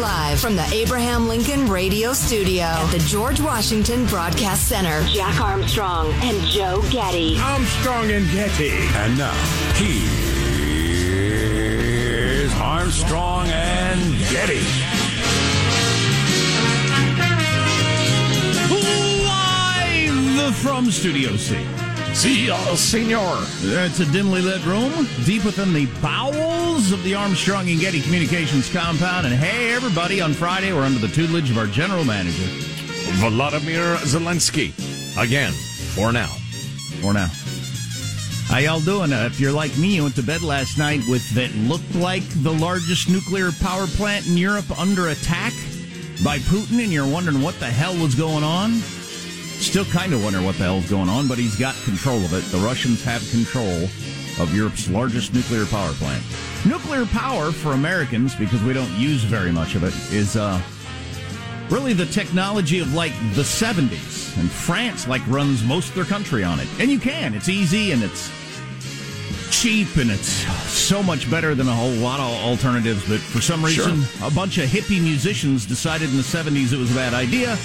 live from the Abraham Lincoln Radio Studio at the George Washington Broadcast Center. Jack Armstrong and Joe Getty. Armstrong and Getty. And now, he is Armstrong and Getty. Live from Studio C. See all senor. It's a dimly lit room deep within the of the Armstrong and Getty Communications compound. And hey, everybody, on Friday, we're under the tutelage of our general manager. Vladimir Zelensky. Again, for now. For now. How y'all doing? Uh, if you're like me, you went to bed last night with that looked like the largest nuclear power plant in Europe under attack by Putin, and you're wondering what the hell was going on. Still kind of wonder what the hell's going on, but he's got control of it. The Russians have control of Europe's largest nuclear power plant. Nuclear power for Americans, because we don't use very much of it, is uh, really the technology of like the 70s. And France like runs most of their country on it. And you can. It's easy and it's cheap and it's so much better than a whole lot of alternatives. But for some reason, sure. a bunch of hippie musicians decided in the 70s it was a bad idea.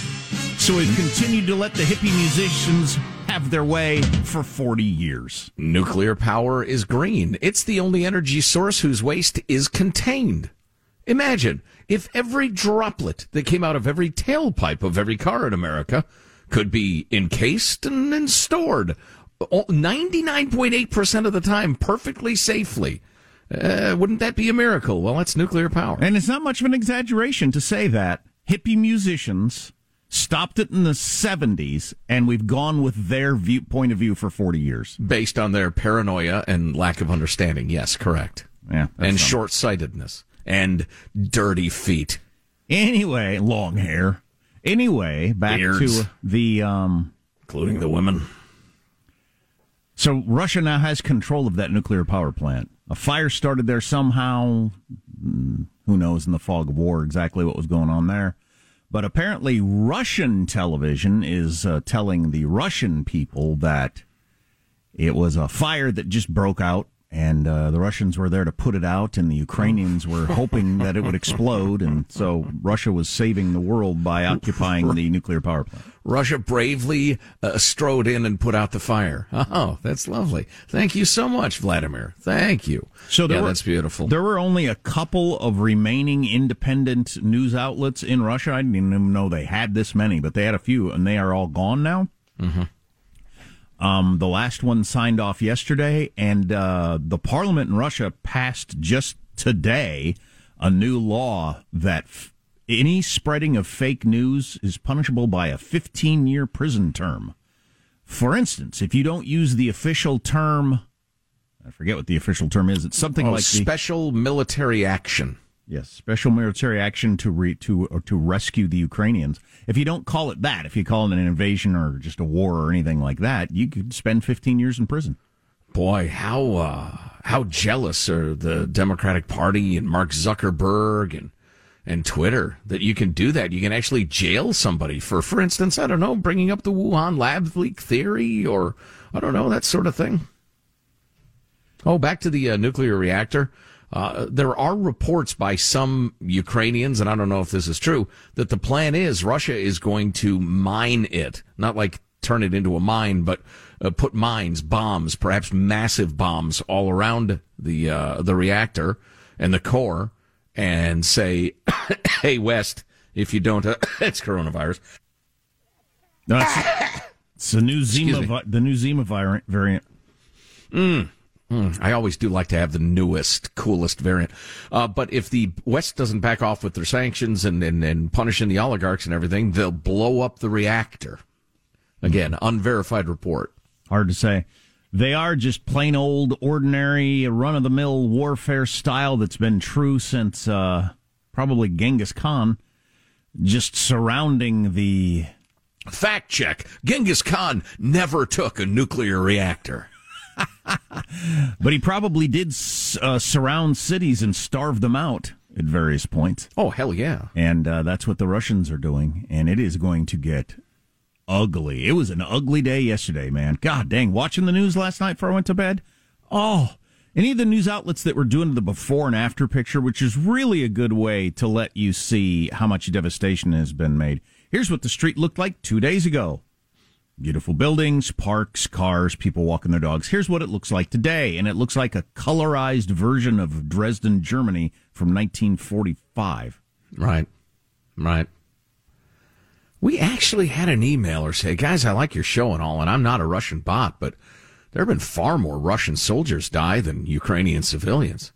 So we've continued to let the hippie musicians have their way for 40 years. Nuclear power is green. It's the only energy source whose waste is contained. Imagine if every droplet that came out of every tailpipe of every car in America could be encased and, and stored 99.8% of the time perfectly safely. Uh, wouldn't that be a miracle? Well, that's nuclear power. And it's not much of an exaggeration to say that hippie musicians stopped it in the 70s, and we've gone with their view, point of view for 40 years. Based on their paranoia and lack of understanding. Yes, correct. Yeah. And short sightedness and dirty feet. Anyway, long hair. Anyway, back Beards. to the. Um, Including the women. So Russia now has control of that nuclear power plant. A fire started there somehow. Hmm, who knows in the fog of war exactly what was going on there. But apparently, Russian television is uh, telling the Russian people that it was a fire that just broke out and uh, the Russians were there to put it out, and the Ukrainians were hoping that it would explode, and so Russia was saving the world by occupying the nuclear power plant. Russia bravely uh, strode in and put out the fire. Oh, that's lovely. Thank you so much, Vladimir. Thank you. So yeah, were, that's beautiful. There were only a couple of remaining independent news outlets in Russia. I didn't even know they had this many, but they had a few, and they are all gone now. Mm-hmm. Um, the last one signed off yesterday, and uh, the parliament in Russia passed just today a new law that f- any spreading of fake news is punishable by a 15 year prison term. For instance, if you don't use the official term, I forget what the official term is. It's something oh, like special the, military action. Yes, special military action to re, to to rescue the Ukrainians. If you don't call it that, if you call it an invasion or just a war or anything like that, you could spend 15 years in prison. Boy, how uh, how jealous are the Democratic Party and Mark Zuckerberg and and Twitter that you can do that. You can actually jail somebody for, for instance, I don't know, bringing up the Wuhan lab leak theory or I don't know that sort of thing. Oh, back to the uh, nuclear reactor. Uh, there are reports by some Ukrainians, and I don't know if this is true, that the plan is Russia is going to mine it, not like turn it into a mine, but uh, put mines, bombs, perhaps massive bombs all around the uh, the reactor and the core, and say, "Hey, West, if you don't, uh, it's coronavirus." No, it's, it's the new Zima, the new Zima variant. Mm. Mm, I always do like to have the newest, coolest variant. Uh, but if the West doesn't back off with their sanctions and, and, and punishing the oligarchs and everything, they'll blow up the reactor. Again, unverified report. Hard to say. They are just plain old, ordinary, run of the mill warfare style that's been true since uh, probably Genghis Khan, just surrounding the. Fact check Genghis Khan never took a nuclear reactor. but he probably did uh, surround cities and starve them out at various points. Oh, hell yeah. And uh, that's what the Russians are doing. And it is going to get ugly. It was an ugly day yesterday, man. God dang. Watching the news last night before I went to bed. Oh, Any of the news outlets that were doing the before and after picture, which is really a good way to let you see how much devastation has been made. Here's what the street looked like two days ago. Beautiful buildings, parks, cars, people walking their dogs. Here's what it looks like today. And it looks like a colorized version of Dresden, Germany from 1945. Right. Right. We actually had an emailer say, guys, I like your show and all, and I'm not a Russian bot, but there have been far more Russian soldiers die than Ukrainian civilians.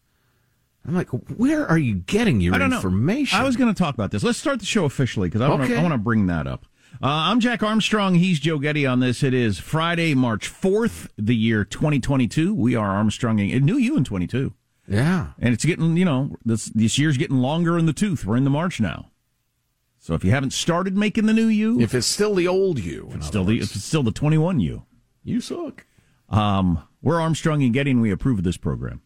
I'm like, where are you getting your information? Know. I was going to talk about this. Let's start the show officially because I want to okay. I want to bring that up. Uh, I'm Jack Armstrong. He's Joe Getty on this. It is Friday, March 4th, the year 2022. We are Armstronging It knew you in 22. Yeah. And it's getting, you know, this, this year's getting longer in the tooth. We're in the March now. So if you haven't started making the new you, if it's still the old you, it's still the if it's still the 21 you, you suck. Um, we're Armstrong and Getty. We approve of this program.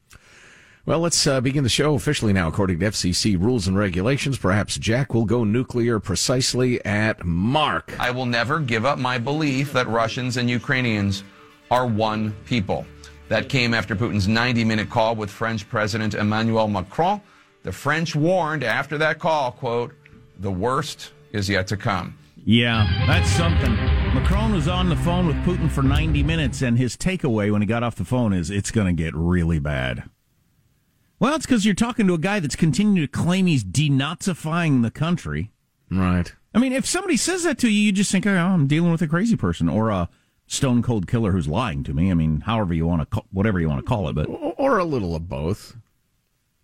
Well, let's uh, begin the show officially now, according to FCC rules and regulations. Perhaps Jack will go nuclear precisely at Mark. I will never give up my belief that Russians and Ukrainians are one people. That came after Putin's 90 minute call with French President Emmanuel Macron. The French warned after that call, quote, the worst is yet to come. Yeah, that's something. Macron was on the phone with Putin for 90 minutes, and his takeaway when he got off the phone is it's going to get really bad. Well, it's because you're talking to a guy that's continuing to claim he's denazifying the country. Right. I mean, if somebody says that to you, you just think, oh, I'm dealing with a crazy person or a stone cold killer who's lying to me. I mean, however you want to, call, whatever you want to call it, but or a little of both.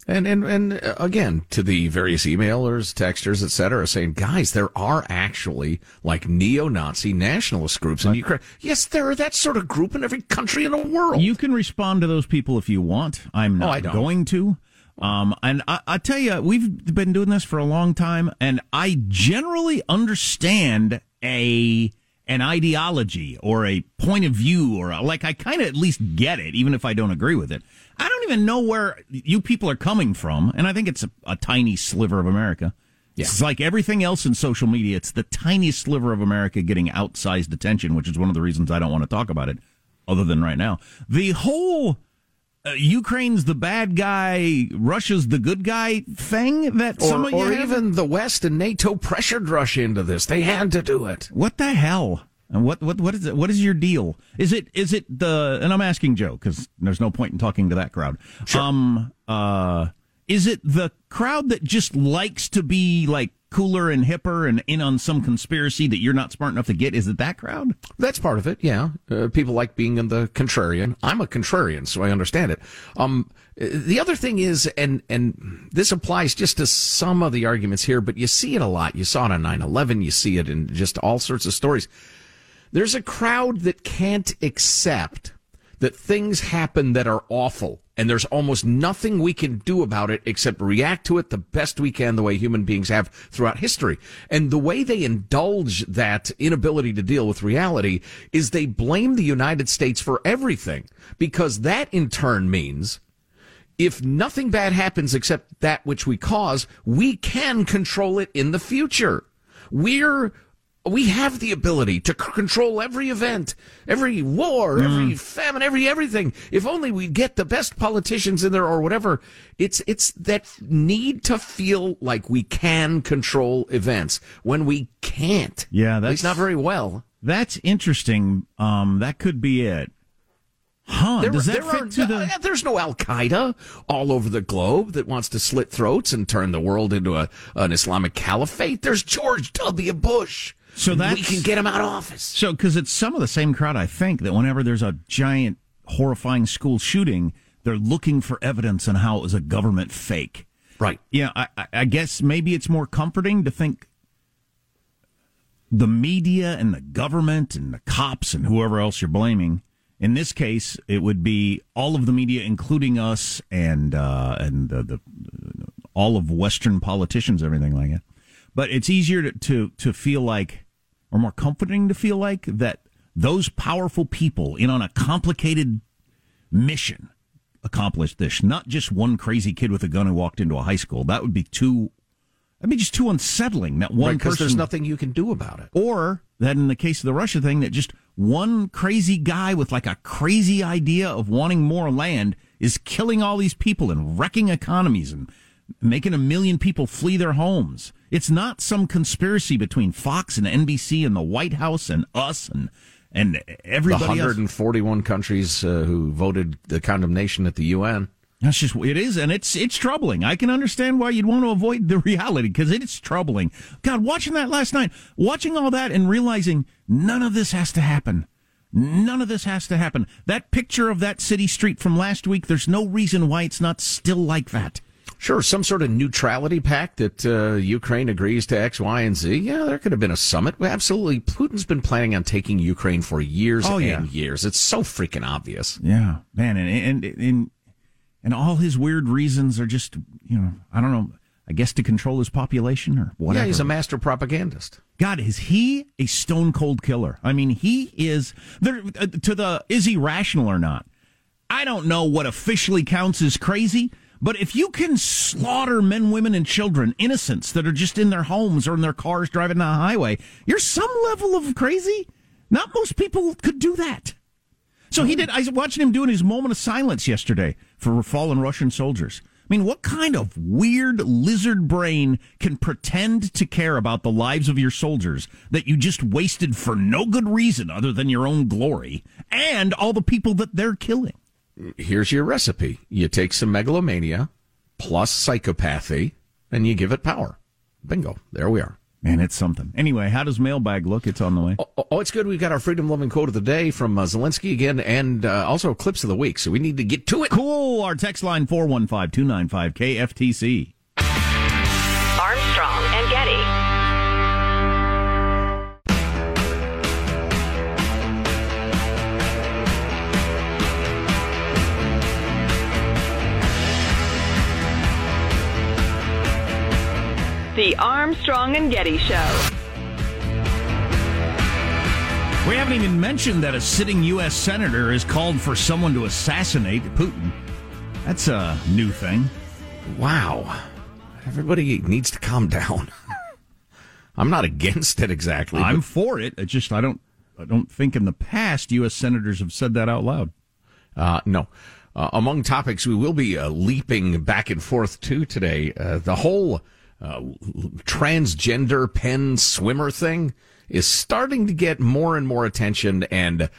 And, and, and uh, again, to the various emailers, texters, et cetera, saying, guys, there are actually like neo-Nazi nationalist groups in Ukraine. Yes, there are that sort of group in every country in the world. You can respond to those people if you want. I'm not oh, going to. Um, and I, I tell you, we've been doing this for a long time, and I generally understand a an ideology or a point of view or a, like I kind of at least get it, even if I don't agree with it. I don't even know where you people are coming from, and I think it's a, a tiny sliver of America. Yeah. It's like everything else in social media. It's the tiniest sliver of America getting outsized attention, which is one of the reasons I don't want to talk about it, other than right now. The whole uh, Ukraine's the bad guy, Russia's the good guy thing that or, some of or you even the West and NATO pressured Russia into this. They had to do it. What the hell? And what what what is it? What is your deal? Is it is it the? And I'm asking Joe because there's no point in talking to that crowd. Sure. Um. Uh. Is it the crowd that just likes to be like cooler and hipper and in on some conspiracy that you're not smart enough to get? Is it that crowd? That's part of it. Yeah. Uh, people like being in the contrarian. I'm a contrarian, so I understand it. Um. The other thing is, and and this applies just to some of the arguments here, but you see it a lot. You saw it on 9/11. You see it in just all sorts of stories there's a crowd that can't accept that things happen that are awful and there's almost nothing we can do about it except react to it the best we can the way human beings have throughout history. And the way they indulge that inability to deal with reality is they blame the United States for everything because that in turn means if nothing bad happens except that which we cause, we can control it in the future. We're we have the ability to c- control every event, every war, mm. every famine, every everything. If only we get the best politicians in there or whatever. It's it's that need to feel like we can control events when we can't. Yeah, that's not very well. That's interesting. Um, that could be it. Huh? There, does that fit are, to the? There's no Al Qaeda all over the globe that wants to slit throats and turn the world into a an Islamic caliphate. There's George W. Bush. So that we can get him out of office. So because it's some of the same crowd, I think that whenever there's a giant, horrifying school shooting, they're looking for evidence on how it was a government fake. Right. Yeah. I, I guess maybe it's more comforting to think the media and the government and the cops and whoever else you're blaming. In this case, it would be all of the media, including us and uh, and the, the all of Western politicians, everything like that. But it's easier to, to, to feel like or more comforting to feel like that those powerful people in on a complicated mission accomplished this. Not just one crazy kid with a gun who walked into a high school. That would be too. I mean, just too unsettling. That one right, person. There's nothing you can do about it. Or that in the case of the Russia thing, that just one crazy guy with like a crazy idea of wanting more land is killing all these people and wrecking economies and making a million people flee their homes. It's not some conspiracy between Fox and NBC and the White House and us and and everybody the else. 141 countries uh, who voted the condemnation at the UN. That's just it is, and it's it's troubling. I can understand why you'd want to avoid the reality because it's troubling. God, watching that last night, watching all that, and realizing none of this has to happen. None of this has to happen. That picture of that city street from last week, there's no reason why it's not still like that. Sure, some sort of neutrality pact that uh, Ukraine agrees to X, Y, and Z. Yeah, there could have been a summit. Absolutely. Putin's been planning on taking Ukraine for years Oh, and yeah. years. It's so freaking obvious. Yeah, man, and and and and all his weird reasons are just you know I don't know. I guess to control his population or whatever. Yeah, he's a master propagandist. God, is he a stone cold killer? I mean, he is there uh, to the is he rational or not? I don't know what officially counts as crazy, but if you can slaughter men, women, and children, innocents that are just in their homes or in their cars driving down the highway, you're some level of crazy. Not most people could do that. So he did. I was watching him doing his moment of silence yesterday for fallen Russian soldiers. I mean, what kind of weird lizard brain can pretend to care about the lives of your soldiers that you just wasted for no good reason other than your own glory and all the people that they're killing? Here's your recipe. You take some megalomania plus psychopathy and you give it power. Bingo. There we are. Man, it's something. Anyway, how does mailbag look? It's on the way. Oh, oh, it's good. We've got our freedom loving quote of the day from uh, Zelensky again and uh, also clips of the week. So we need to get to it. Cool. Our text line 415 295 KFTC. The Armstrong and Getty Show. We haven't even mentioned that a sitting U.S. senator has called for someone to assassinate Putin. That's a new thing. Wow. Everybody needs to calm down. I'm not against it exactly. I'm but- for it. It's just I don't I don't think in the past U.S. senators have said that out loud. Uh, no. Uh, among topics we will be uh, leaping back and forth to today, uh, the whole transgender Penn swimmer thing is starting to get more and more attention, and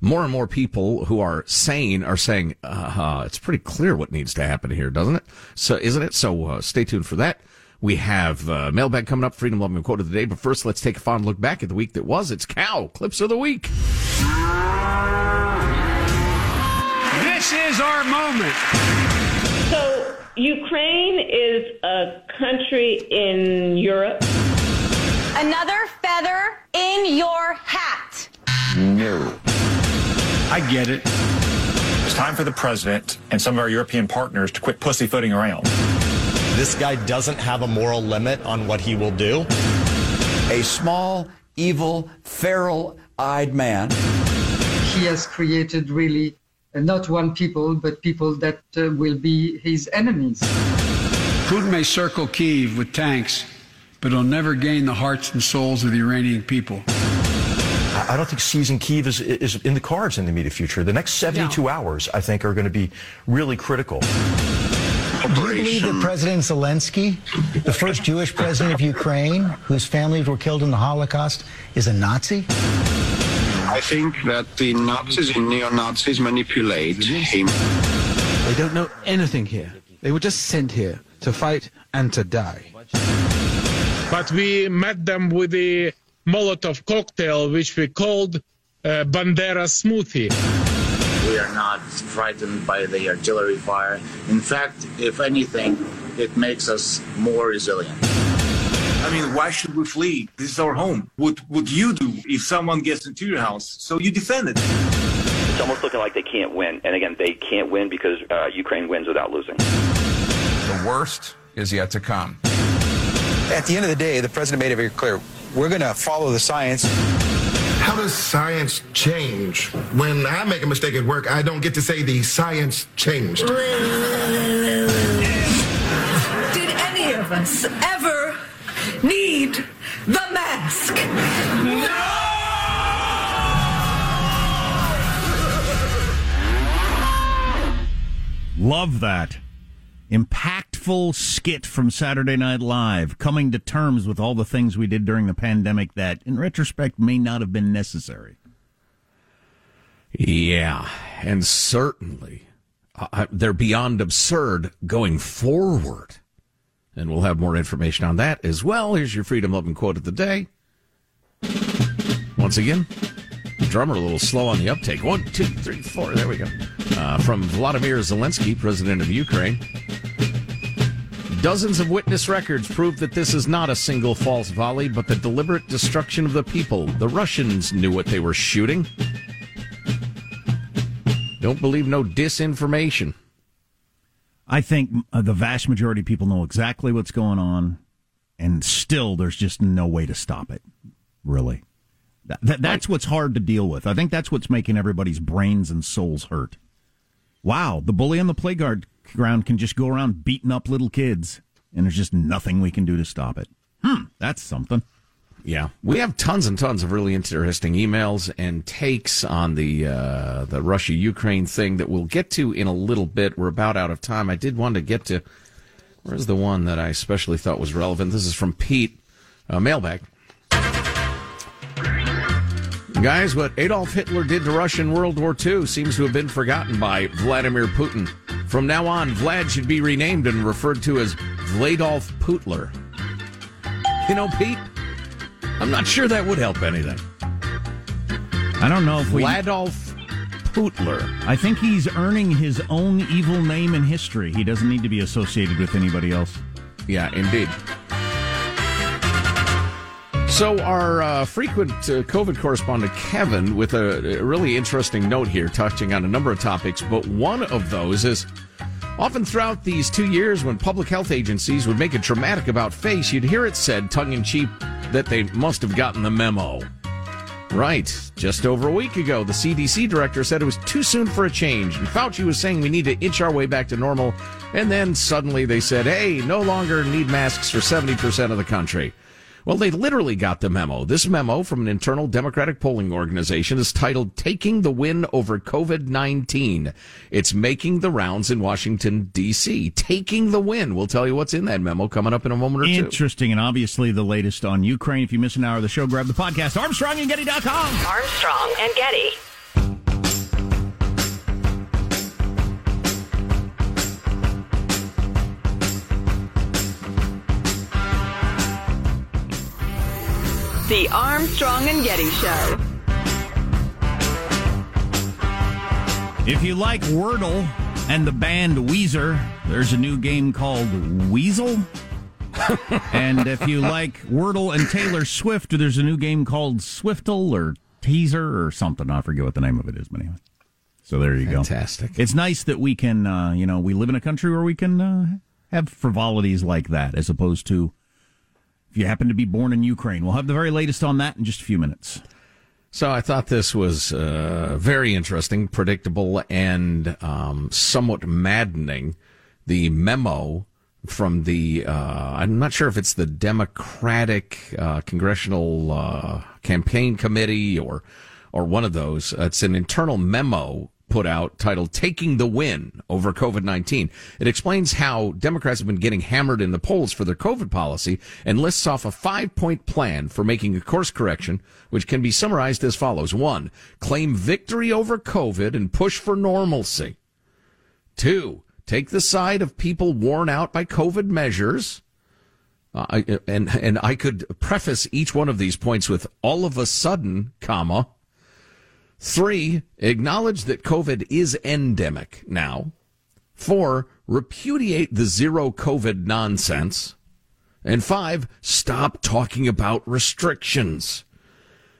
more and more people who are sane are saying, uh, "It's pretty clear what needs to happen here, doesn't it?" So, isn't it? So, uh, stay tuned for that. We have uh, mailbag coming up, freedom loving quote of the day. But first, let's take a fond look back at the week that was. It's cow clips of the week. This is our moment. So, Ukraine is a country in Europe. Another feather in your hat. No. I get it. It's time for the president and some of our European partners to quit pussyfooting around. This guy doesn't have a moral limit on what he will do. A small, evil, feral eyed man. He has created really not one people, but people that uh, will be his enemies. Putin may circle Kiev with tanks, but he'll never gain the hearts and souls of the Iranian people. I I don't think seizing Kiev is, is in the cards in the immediate future. The next 72 hours, I think, are going to be really critical. Do you believe that President Zelensky, the first Jewish president of Ukraine, whose families were killed in the Holocaust, is a Nazi? I think that the Nazis and neo-Nazis manipulate him. They don't know anything here. They were just sent here to fight and to die. But we met them with the Molotov cocktail, which we called uh, Bandera smoothie. We are not frightened by the artillery fire. In fact, if anything, it makes us more resilient. I mean, why should we flee? This is our home. What would you do if someone gets into your house? So you defend it. It's almost looking like they can't win. And again, they can't win because uh, Ukraine wins without losing. The worst is yet to come. At the end of the day, the president made it very clear we're going to follow the science. How does science change? When I make a mistake at work, I don't get to say the science changed. Did any of us ever need the mask? No! Love that. Impactful skit from Saturday Night Live, coming to terms with all the things we did during the pandemic that, in retrospect, may not have been necessary. Yeah, and certainly uh, they're beyond absurd going forward. And we'll have more information on that as well. Here's your freedom loving quote of the day. Once again, drummer a little slow on the uptake. One, two, three, four. There we go. Uh, from Vladimir Zelensky, president of Ukraine. Dozens of witness records prove that this is not a single false volley, but the deliberate destruction of the people. The Russians knew what they were shooting. Don't believe no disinformation. I think uh, the vast majority of people know exactly what's going on, and still there's just no way to stop it. Really. That, that, that's what's hard to deal with. I think that's what's making everybody's brains and souls hurt. Wow, the bully on the playground can just go around beating up little kids, and there's just nothing we can do to stop it. Hmm, that's something. Yeah, we have tons and tons of really interesting emails and takes on the uh, the Russia Ukraine thing that we'll get to in a little bit. We're about out of time. I did want to get to where's the one that I especially thought was relevant. This is from Pete, uh, mailbag. Guys, what Adolf Hitler did to Russia in World War II seems to have been forgotten by Vladimir Putin. From now on, Vlad should be renamed and referred to as Vladolf Putler. You know, Pete, I'm not sure that would help anything. I don't know if we. Vladolf Putler. I think he's earning his own evil name in history. He doesn't need to be associated with anybody else. Yeah, indeed. So, our uh, frequent uh, COVID correspondent Kevin, with a, a, really interesting note here, touching on a number of topics, but one of those is often throughout these two years when public health agencies would make a dramatic about face, you'd hear it said tongue in cheek that they must have gotten the memo. Right. Just over a week ago, the CDC director said it was too soon for a change, and Fauci was saying we need to inch our way back to normal. And then suddenly they said, hey, no longer need masks for 70% of the country. Well, they literally got the memo. This memo from an internal Democratic polling organization is titled Taking the Win Over COVID-19. It's making the rounds in Washington, D.C. Taking the win. We'll tell you what's in that memo coming up in a moment or two. Interesting, and obviously the latest on Ukraine. If you miss an hour of the show, grab the podcast, Armstrong and ArmstrongandGetty.com. Armstrong and Getty. The Armstrong and Getty Show. If you like Wordle and the band Weezer, there's a new game called Weasel. and if you like Wordle and Taylor Swift, there's a new game called Swiftle or Teaser or something. I forget what the name of it is, but anyway. So there you Fantastic. go. Fantastic. It's nice that we can, uh, you know, we live in a country where we can uh, have frivolities like that as opposed to if you happen to be born in Ukraine. We'll have the very latest on that in just a few minutes. So I thought this was uh, very interesting, predictable, and um, somewhat maddening. The memo from the uh, I'm not sure if it's the Democratic uh, Congressional uh, Campaign Committee or or one of those. It's an internal memo put out titled Taking the Win over COVID 19. It explains how Democrats have been getting hammered in the polls for their COVID policy and lists off a five point plan for making a course correction, which can be summarized as follows. One, claim victory over COVID and push for normalcy. Two, take the side of people worn out by COVID measures. Uh, I, and and I could preface each one of these points with all of a sudden, comma, Three, acknowledge that COVID is endemic now. Four, repudiate the zero COVID nonsense. And five, stop talking about restrictions.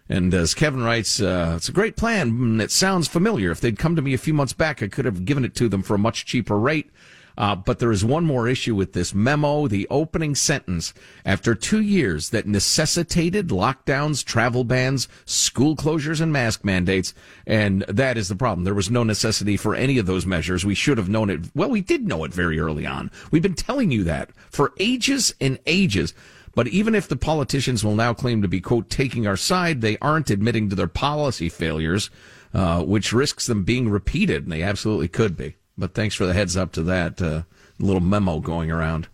And as Kevin writes, uh, it's a great plan. It sounds familiar. If they'd come to me a few months back, I could have given it to them for a much cheaper rate. Uh, but there is one more issue with this memo. The opening sentence, after two years that necessitated lockdowns, travel bans, school closures, and mask mandates, and that is the problem. There was no necessity for any of those measures. We should have known it. Well, we did know it very early on. We've been telling you that for ages and ages. But even if the politicians will now claim to be, quote, taking our side, they aren't admitting to their policy failures, uh, which risks them being repeated, and they absolutely could be. But thanks for the heads up to that uh, little memo going around.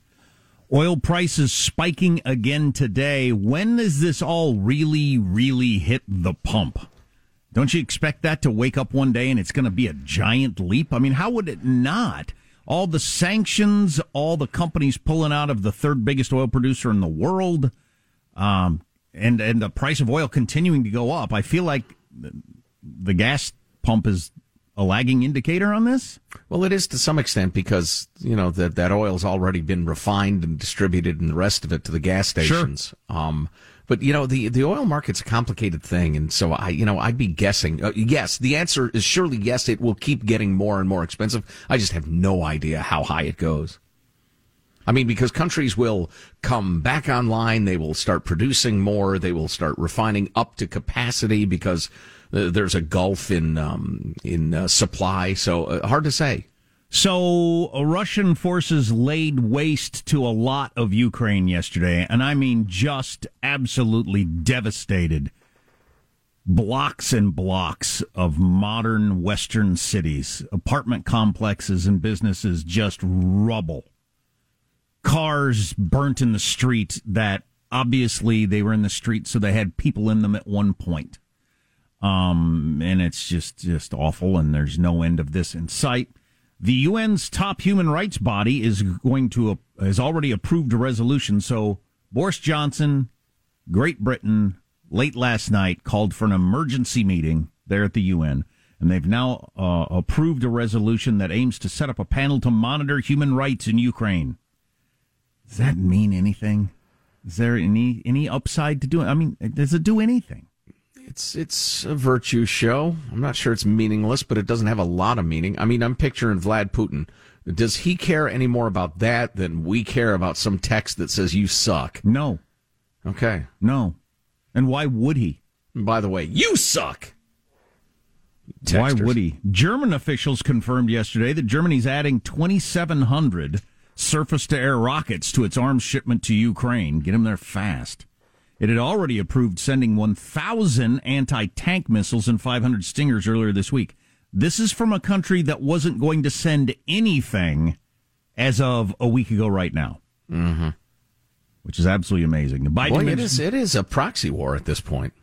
Oil prices spiking again today. When does this all really, really hit the pump? Don't you expect that to wake up one day and it's going to be a giant leap? I mean, how would it not? All the sanctions, all the companies pulling out of the third biggest oil producer in the world, um, and and the price of oil continuing to go up. I feel like the gas pump is a lagging indicator on this? Well, it is to some extent because you know that that oil's already been refined and distributed, and the rest of it to the gas stations. Sure. Um, but you know the the oil market's a complicated thing, and so I you know I'd be guessing. Uh, yes, the answer is surely yes. It will keep getting more and more expensive. I just have no idea how high it goes. I mean, because countries will come back online, they will start producing more, they will start refining up to capacity because there's a gulf in um, in uh, supply. So uh, hard to say. So uh, Russian forces laid waste to a lot of Ukraine yesterday, and I mean just absolutely devastated blocks and blocks of modern Western cities, apartment complexes and businesses just rubble. Cars burnt in the street that obviously they were in the street so they had people in them at one point. Um, and it's just just awful, and there's no end of this in sight. The UN's top human rights body is going to has already approved a resolution. So Boris Johnson, Great Britain, late last night called for an emergency meeting there at the UN, and they've now uh, approved a resolution that aims to set up a panel to monitor human rights in Ukraine. Does that mean anything? Is there any any upside to doing? I mean, does it do anything? It's it's a virtue show. I'm not sure it's meaningless, but it doesn't have a lot of meaning. I mean, I'm picturing Vlad Putin. Does he care any more about that than we care about some text that says you suck? No. Okay. No. And why would he? And by the way, you suck. Texters. Why would he? German officials confirmed yesterday that Germany's adding 2,700 surface to air rockets to its arms shipment to Ukraine. Get them there fast. It had already approved sending 1,000 anti tank missiles and 500 Stingers earlier this week. This is from a country that wasn't going to send anything as of a week ago, right now. Mm-hmm. Which is absolutely amazing. The Biden Boy, it is, it is a proxy war at this point.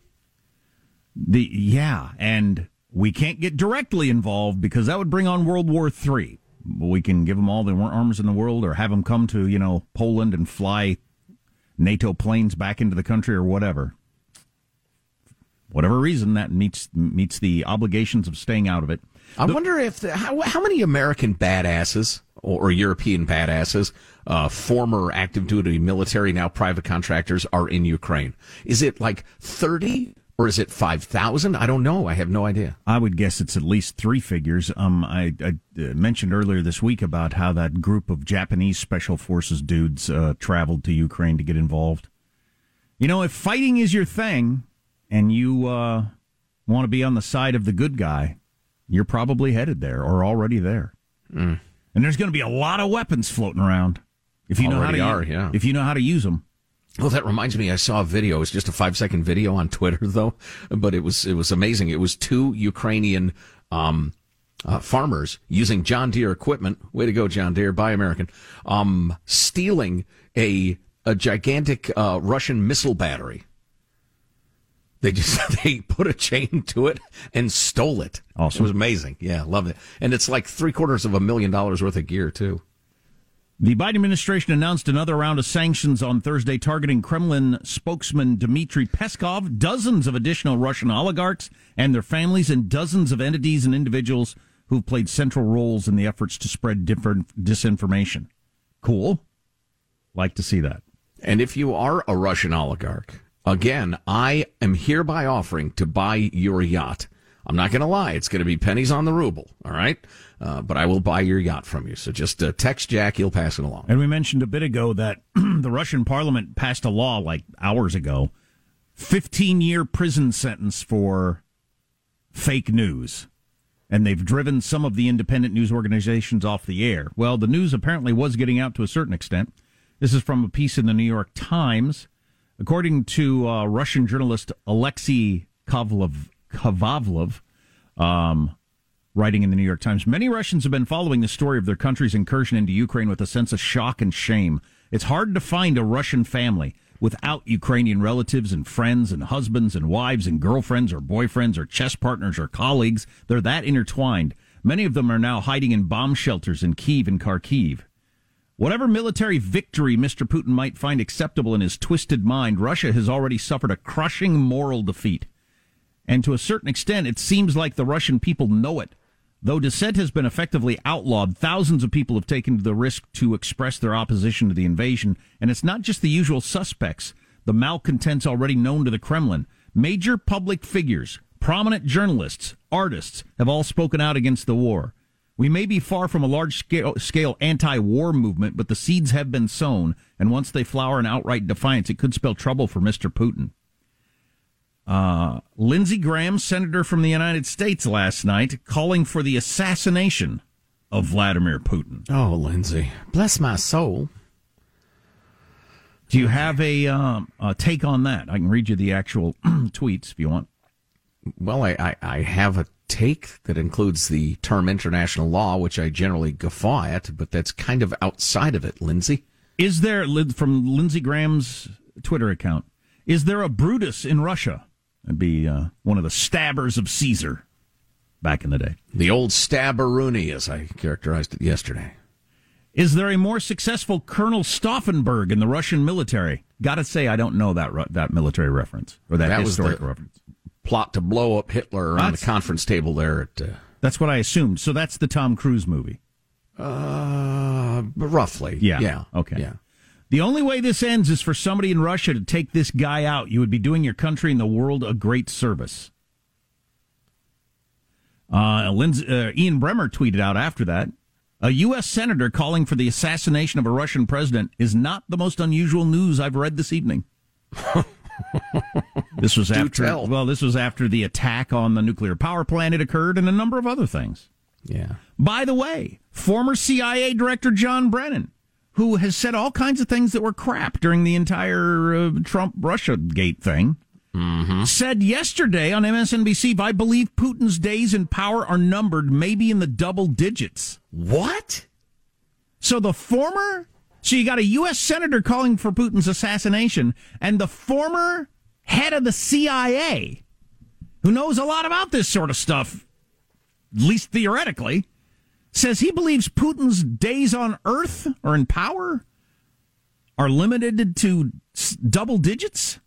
The Yeah, and we can't get directly involved because that would bring on World War III. We can give them all the arms in the world or have them come to, you know, Poland and fly NATO planes back into the country or whatever. Whatever reason that meets meets the obligations of staying out of it. I the, wonder if the, how how many American badasses or, or European badasses, uh, former active duty military, now private contractors, are in Ukraine. Is it like thirty or is it 5,000? I don't know. I have no idea. I would guess it's at least three figures. Um, I, I uh, mentioned earlier this week about how that group of Japanese special forces dudes uh, traveled to Ukraine to get involved. You know, if fighting is your thing and you uh, want to be on the side of the good guy, you're probably headed there or already there. Mm. And there's going to be a lot of weapons floating around. If you already know how to, are, yeah. If you know how to use them. Well, that reminds me. I saw a video. It was just a five second video on Twitter, though, but it was it was amazing. It was two Ukrainian um, uh, farmers using John Deere equipment. Way to go, John Deere! Buy American. Um, stealing a a gigantic uh, Russian missile battery. They just they put a chain to it and stole it. Awesome. It was amazing. Yeah, love it. And it's like three quarters of a million dollars worth of gear too. The Biden administration announced another round of sanctions on Thursday targeting Kremlin spokesman Dmitry Peskov, dozens of additional Russian oligarchs and their families, and dozens of entities and individuals who've played central roles in the efforts to spread different disinformation. Cool. Like to see that. And if you are a Russian oligarch, again, I am hereby offering to buy your yacht. I'm not going to lie. It's going to be pennies on the ruble. All right. Uh, but I will buy your yacht from you. So just uh, text Jack. He'll pass it along. And we mentioned a bit ago that the Russian parliament passed a law like hours ago 15 year prison sentence for fake news. And they've driven some of the independent news organizations off the air. Well, the news apparently was getting out to a certain extent. This is from a piece in the New York Times. According to uh, Russian journalist Alexei Kovlev, Kavavlov, um, writing in the New York Times. Many Russians have been following the story of their country's incursion into Ukraine with a sense of shock and shame. It's hard to find a Russian family without Ukrainian relatives and friends and husbands and wives and girlfriends or boyfriends or chess partners or colleagues. They're that intertwined. Many of them are now hiding in bomb shelters in Kiev and Kharkiv. Whatever military victory Mr. Putin might find acceptable in his twisted mind, Russia has already suffered a crushing moral defeat. And to a certain extent, it seems like the Russian people know it. Though dissent has been effectively outlawed, thousands of people have taken the risk to express their opposition to the invasion. And it's not just the usual suspects, the malcontents already known to the Kremlin. Major public figures, prominent journalists, artists have all spoken out against the war. We may be far from a large scale, scale anti war movement, but the seeds have been sown. And once they flower in outright defiance, it could spell trouble for Mr. Putin. Uh, Lindsey Graham, senator from the United States, last night calling for the assassination of Vladimir Putin. Oh, Lindsey, bless my soul. Do you have a, um, a take on that? I can read you the actual tweets if you want. Well, I, I, I have a take that includes the term international law, which I generally guffaw at, but that's kind of outside of it, Lindsey. Is there, from Lindsey Graham's Twitter account, is there a Brutus in Russia? That'd be uh, one of the stabbers of Caesar back in the day. The old stabberoonie, as I characterized it yesterday. Is there a more successful Colonel Stauffenberg in the Russian military? Got to say, I don't know that that military reference or that, that historic reference. Plot to blow up Hitler around the conference table there at. Uh, that's what I assumed. So that's the Tom Cruise movie. Uh, roughly. Yeah. Yeah. Okay. Yeah. The only way this ends is for somebody in Russia to take this guy out. You would be doing your country and the world a great service. Uh, Lindsey, uh, Ian Bremmer tweeted out after that a U.S. senator calling for the assassination of a Russian president is not the most unusual news I've read this evening. this was after well, this was after the attack on the nuclear power plant had occurred and a number of other things. Yeah. By the way, former CIA director John Brennan, who has said all kinds of things that were crap during the entire uh, Trump Russia gate thing, said yesterday on MSNBC, I believe Putin's days in power are numbered, maybe in the double digits. What? So the former, so you got a U.S. senator calling for Putin's assassination, and the former head of the CIA, who knows a lot about this sort of stuff, at least theoretically, says he believes Putin's days on Earth or in power are limited to double digits.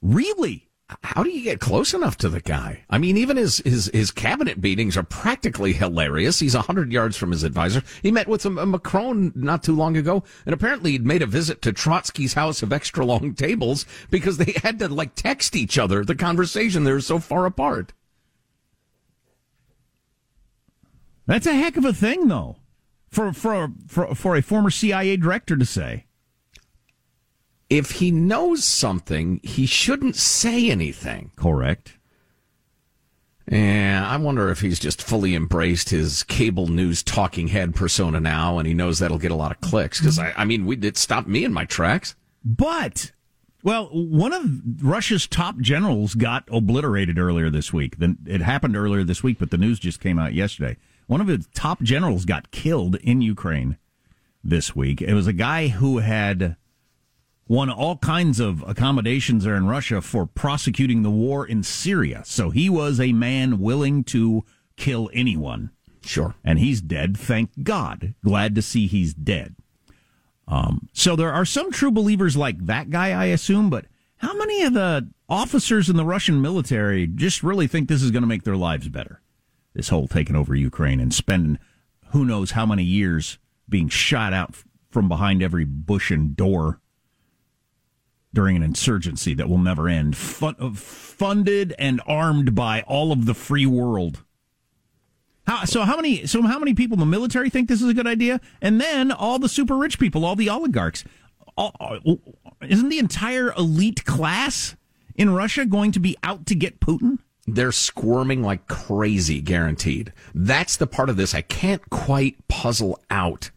Really? How do you get close enough to the guy? I mean, even his his, his cabinet meetings are practically hilarious. He's hundred yards from his advisor. He met with a Macron not too long ago, and apparently he'd made a visit to Trotsky's house of extra long tables because they had to like text each other. The conversation they were so far apart. That's a heck of a thing, though, for for for, for a former CIA director to say. If he knows something, he shouldn't say anything. Correct. Yeah, I wonder if he's just fully embraced his cable news talking head persona now, and he knows that'll get a lot of clicks. Because I, I mean, we it stopped me in my tracks. But, well, one of Russia's top generals got obliterated earlier this week. Then it happened earlier this week, but the news just came out yesterday. One of its top generals got killed in Ukraine this week. It was a guy who had won all kinds of accommodations there in Russia for prosecuting the war in Syria. So he was a man willing to kill anyone. Sure. And he's dead, thank God. Glad to see he's dead. Um, so there are some true believers like that guy, I assume, but how many of the officers in the Russian military just really think this is going to make their lives better? This whole taking over Ukraine and spending who knows how many years being shot out from behind every bush and door during an insurgency that will never end, fun- uh, funded and armed by all of the free world. How, so how many so how many people in the military think this is a good idea? And then all the super rich people, all the oligarchs. All, isn't the entire elite class in Russia going to be out to get Putin? They're squirming like crazy, guaranteed. That's the part of this I can't quite puzzle out.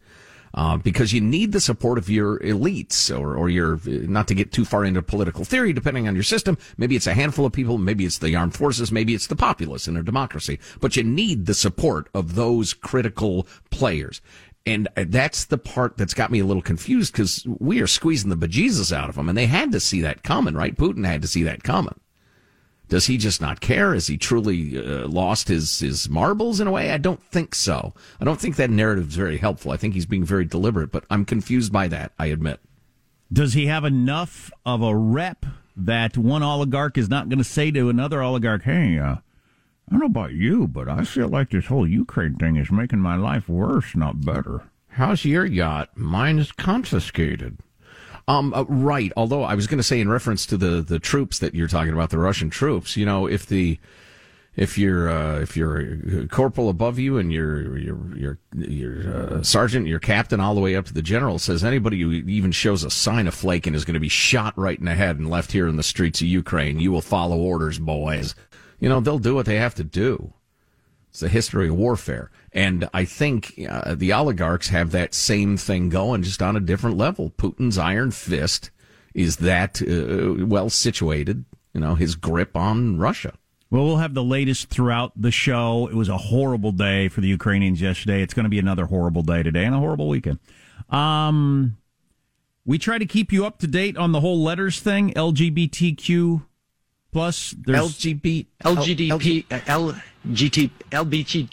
Uh, because you need the support of your elites or, or your, not to get too far into political theory, depending on your system. Maybe it's a handful of people. Maybe it's the armed forces. Maybe it's the populace in a democracy. But you need the support of those critical players. And that's the part that's got me a little confused because we are squeezing the bejesus out of them. And they had to see that coming, right? Putin had to see that coming. Does he just not care? Has he truly uh, lost his, his marbles in a way? I don't think so. I don't think that narrative is very helpful. I think he's being very deliberate, but I'm confused by that, I admit. Does he have enough of a rep that one oligarch is not going to say to another oligarch, hey, uh, I don't know about you, but I feel like this whole Ukraine thing is making my life worse, not better. How's your yacht? Mine is confiscated. Um, uh, right. Although I was going to say in reference to the, the troops that you're talking about, the Russian troops, you know, if the, if you're, uh, if you're a corporal above you and your, your, your, your, uh, sergeant, your captain all the way up to the general says anybody who even shows a sign of flaking is going to be shot right in the head and left here in the streets of Ukraine. You will follow orders, boys. You know, they'll do what they have to do. It's the history of warfare. And I think uh, the oligarchs have that same thing going, just on a different level. Putin's iron fist is that uh, well situated, you know, his grip on Russia. Well, we'll have the latest throughout the show. It was a horrible day for the Ukrainians yesterday. It's going to be another horrible day today and a horrible weekend. Um, we try to keep you up to date on the whole letters thing, LGBTQ plus. There's LGB, LGDP, LGT, LBT,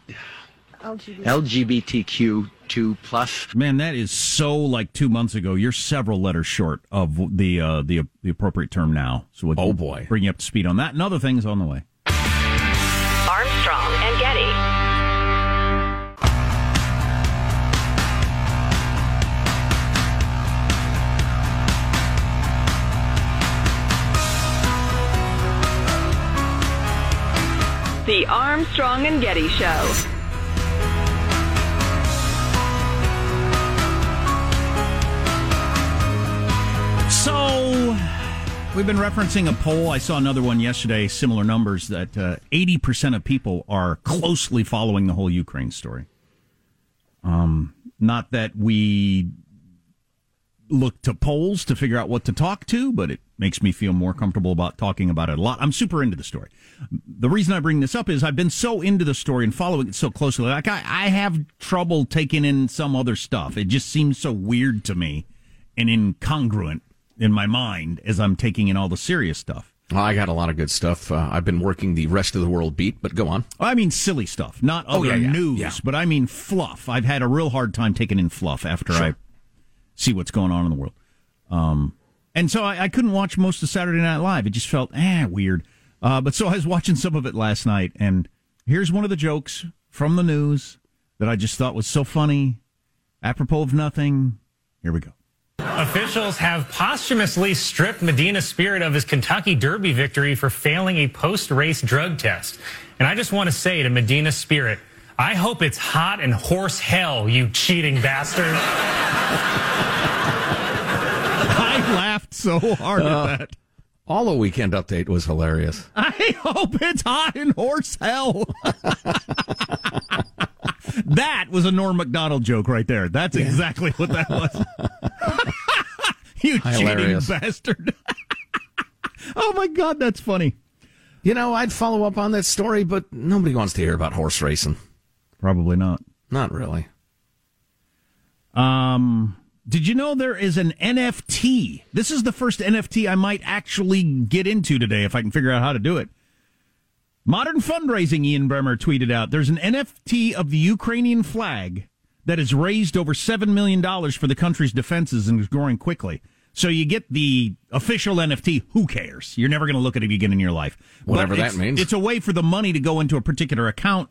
LGBTQ2 plus. Man, that is so like two months ago. You're several letters short of the uh, the the appropriate term now. So we'll oh boy, bring you up to speed on that and other things on the way. The Armstrong and Getty Show. So, we've been referencing a poll. I saw another one yesterday, similar numbers that uh, 80% of people are closely following the whole Ukraine story. Um, not that we look to polls to figure out what to talk to, but it makes me feel more comfortable about talking about it a lot. I'm super into the story. The reason I bring this up is I've been so into the story and following it so closely. Like I, I have trouble taking in some other stuff. It just seems so weird to me and incongruent in my mind as I'm taking in all the serious stuff. Well, I got a lot of good stuff. Uh, I've been working the rest of the world beat, but go on. I mean silly stuff, not other Oh, yeah, yeah, news, yeah. but I mean fluff. I've had a real hard time taking in fluff after Sure. I see what's going on in the world. Um, and so I, I couldn't watch most of Saturday Night Live. It just felt eh weird. Uh, but so I was watching some of it last night, and here's one of the jokes from the news that I just thought was so funny, apropos of nothing. Here we go. Officials have posthumously stripped Medina Spirit of his Kentucky Derby victory for failing a post race drug test. And I just want to say to Medina Spirit, I hope it's hot and horse hell, you cheating bastard. I laughed so hard Uh, at that. All the weekend update was hilarious. I hope it's hot in horse hell. that was a Norm Macdonald joke right there. That's exactly what that was. you Hilarious. cheating bastard. oh my god, that's funny. You know, I'd follow up on that story, but nobody wants to hear about horse racing. Probably not. Not really. Um, did you know there is an NFT? This is the first NFT I might actually get into today if I can figure out how to do it. Modern fundraising, Ian Bremmer tweeted out. There's an NFT of the Ukrainian flag that has raised over $7 million for the country's defenses and is growing quickly. So you get the official NFT. Who cares? You're never going to look at it again in your life. Whatever that means. It's a way for the money to go into a particular account.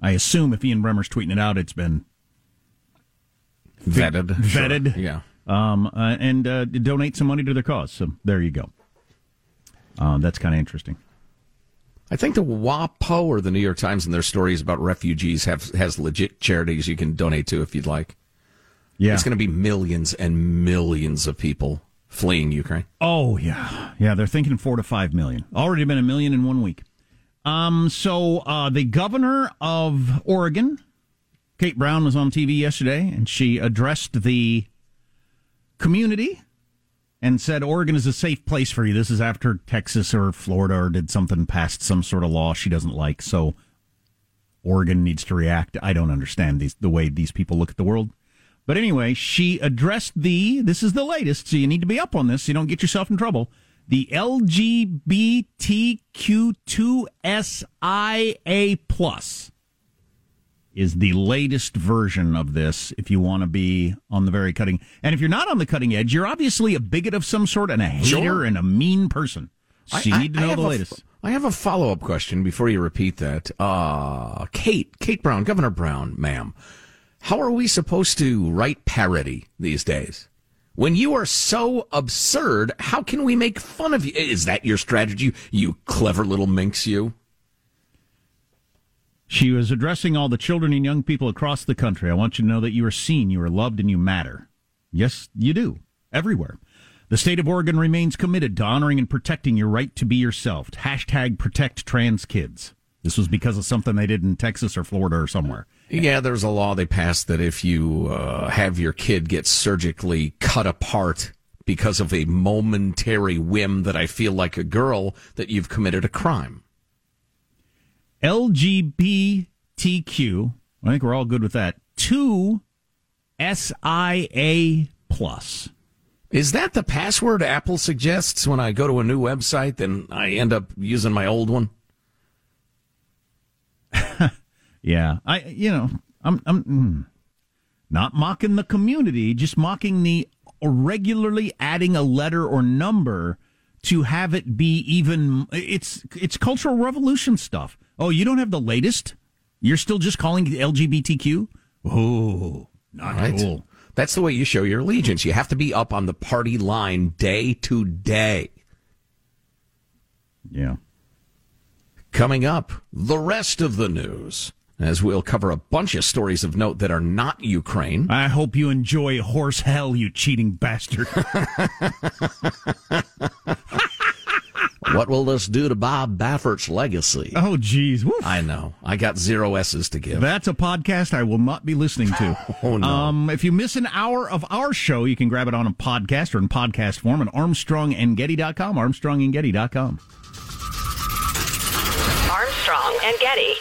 I assume if Ian Bremmer's tweeting it out, it's been Vetted. vetted. Sure. Yeah. Um, uh, and uh, donate some money to their cause. So there you go. Uh, that's kind of interesting. I think the WAPO or the New York Times and their stories about refugees have has legit charities you can donate to if you'd like. Yeah. It's going to be millions and millions of people fleeing Ukraine. Oh yeah, yeah. They're thinking four to five million. Already been a million in one week. Um. So uh, the governor of Oregon Kate Brown was on TV yesterday, and she addressed the community and said Oregon is a safe place for you. This is after Texas or Florida or did something passed some sort of law she doesn't like. So Oregon needs to react. I don't understand these the way these people look at the world. But anyway, she addressed the this is the latest, so you need to be up on this so you don't get yourself in trouble. The LGBTQ2SIA plus is the latest version of this if you want to be on the very cutting. And if you're not on the cutting edge, you're obviously a bigot of some sort and a hater Sure. and a mean person. So you need to know the latest. I have a follow up question before you repeat that. Uh, Kate, Kate Brown, Governor Brown, ma'am, how are we supposed to write parody these days? When you are so absurd, how can we make fun of you? Is that your strategy, you clever little minx, you? She was addressing all the children and young people across the country. I want you to know that you are seen, you are loved, and you matter. Yes, you do. Everywhere. The state of Oregon remains committed to honoring and protecting your right to be yourself. Hashtag protect trans kids. This was because of something they did in Texas or Florida or somewhere. Yeah, there's a law they passed that if you uh, have your kid get surgically cut apart because of a momentary whim that I feel like a girl, that you've committed a crime. LGBTQ. I think we're all good with that. Two SIA plus. Is that the password Apple suggests when I go to a new website, then I end up using my old one? Yeah, I you know I'm I'm mm, not mocking the community, just mocking the regularly adding a letter or number to have it be even. It's it's cultural revolution stuff. Oh, you don't have the latest. You're still just calling it LGBTQ. Oh, not Right? cool. That's the way you show your allegiance. You have to be up on the party line day to day. Yeah. Coming up, the rest of the news, as we'll cover a bunch of stories of note that are not Ukraine. I hope you enjoy horse hell, you cheating bastard. What will this do to Bob Baffert's legacy? oh, geez. Woof. I know. I got zero S's to give. That's a podcast I will not be listening to. Oh, no. Um, if you miss an hour of our show, you can grab it on a podcast or in podcast form at armstrongandgetty.com, armstrongandgetty.com. Armstrong and Getty.